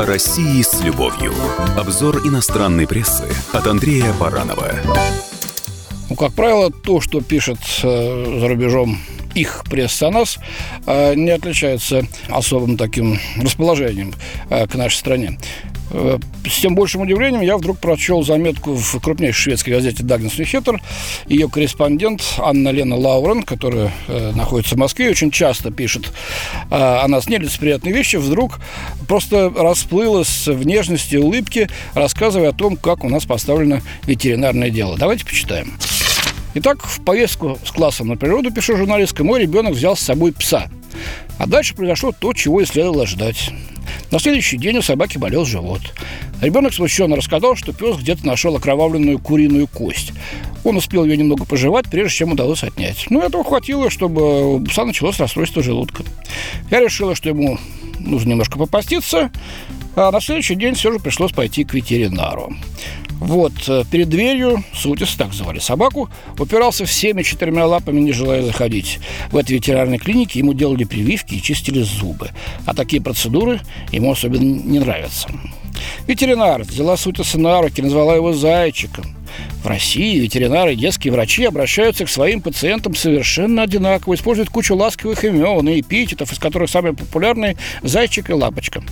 О России с любовью. Обзор иностранной прессы от Андрея Баранова. Ну, как правило, то, что пишет э, за рубежом их пресса о нас, э, не отличается особым таким расположением э, к нашей стране. С тем большим удивлением я вдруг прочел заметку в крупнейшей шведской газете «Дагнес Нюхеттер». Ее корреспондент Анна Лена Лаурен, которая э, находится в Москве, очень часто пишет э, о нас нелицеприятные вещи, вдруг просто расплылась в нежности и улыбке, рассказывая о том, как у нас поставлено ветеринарное дело. Давайте почитаем. Итак, в поездку с классом на природу, пишу журналистка, мой ребенок взял с собой пса. А дальше произошло то, чего и следовало ждать. На следующий день у собаки болел живот. Ребенок смущенно рассказал, что пес где-то нашел окровавленную куриную кость. Он успел ее немного пожевать, прежде чем удалось отнять. Но этого хватило, чтобы у пса началось расстройство желудка. Я решила, что ему нужно немножко попаститься, а на следующий день все же пришлось пойти к ветеринару. Вот, э, перед дверью, Сутис, так звали собаку, упирался всеми четырьмя лапами, не желая заходить. В этой ветеринарной клинике ему делали прививки и чистили зубы. А такие процедуры ему особенно не нравятся. Ветеринар взяла Сутиса на руки, назвала его «зайчиком». В России ветеринары и детские врачи обращаются к своим пациентам совершенно одинаково, используют кучу ласковых имен и эпитетов, из которых самые популярные – зайчик и лапочка.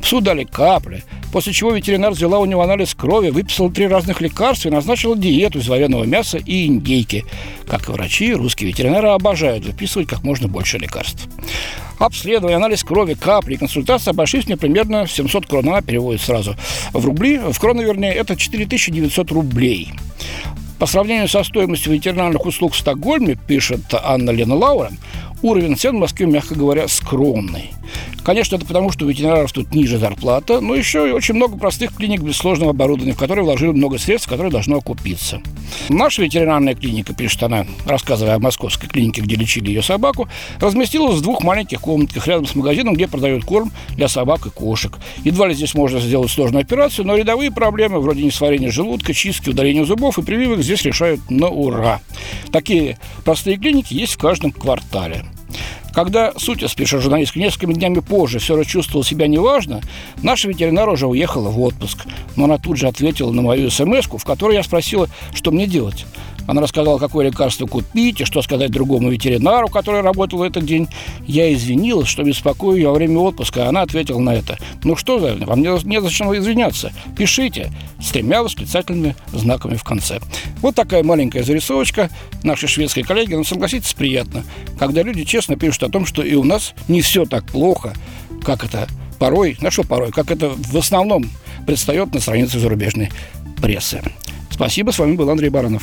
Псу дали капли, после чего ветеринар взяла у него анализ крови, выписала три разных лекарства и назначила диету из вареного мяса и индейки. Как и врачи, русские ветеринары обожают выписывать как можно больше лекарств. Обследование, анализ крови, капли и консультация обошлись мне примерно 700 крон. Она переводит сразу в рубли. В кроны, вернее, это 4900 рублей. По сравнению со стоимостью ветеринарных услуг в Стокгольме, пишет Анна Лена Лаура, уровень цен в Москве, мягко говоря, скромный. Конечно, это потому, что у ветеринаров тут ниже зарплата, но еще и очень много простых клиник без сложного оборудования, в которые вложили много средств, которые должно окупиться. Наша ветеринарная клиника, пишет она, рассказывая о московской клинике, где лечили ее собаку, разместилась в двух маленьких комнатках рядом с магазином, где продают корм для собак и кошек. Едва ли здесь можно сделать сложную операцию, но рядовые проблемы, вроде несварения желудка, чистки, удаления зубов и прививок здесь решают на ура. Такие простые клиники есть в каждом квартале. Когда Сутис, пишет журналист, несколькими днями позже все равно чувствовал себя неважно, наша ветеринар уже уехала в отпуск. Но она тут же ответила на мою смс в которой я спросила, что мне делать. Она рассказала, какое лекарство купить и что сказать другому ветеринару, который работал в этот день. Я извинилась, что беспокою ее во время отпуска, она ответила на это. «Ну что за, вам не, не зачем извиняться. Пишите» с тремя восклицательными знаками в конце. Вот такая маленькая зарисовочка нашей шведской коллеги. Но согласитесь, приятно, когда люди честно пишут о том, что и у нас не все так плохо, как это порой, на что порой, как это в основном предстает на страницах зарубежной прессы. Спасибо, с вами был Андрей Баранов.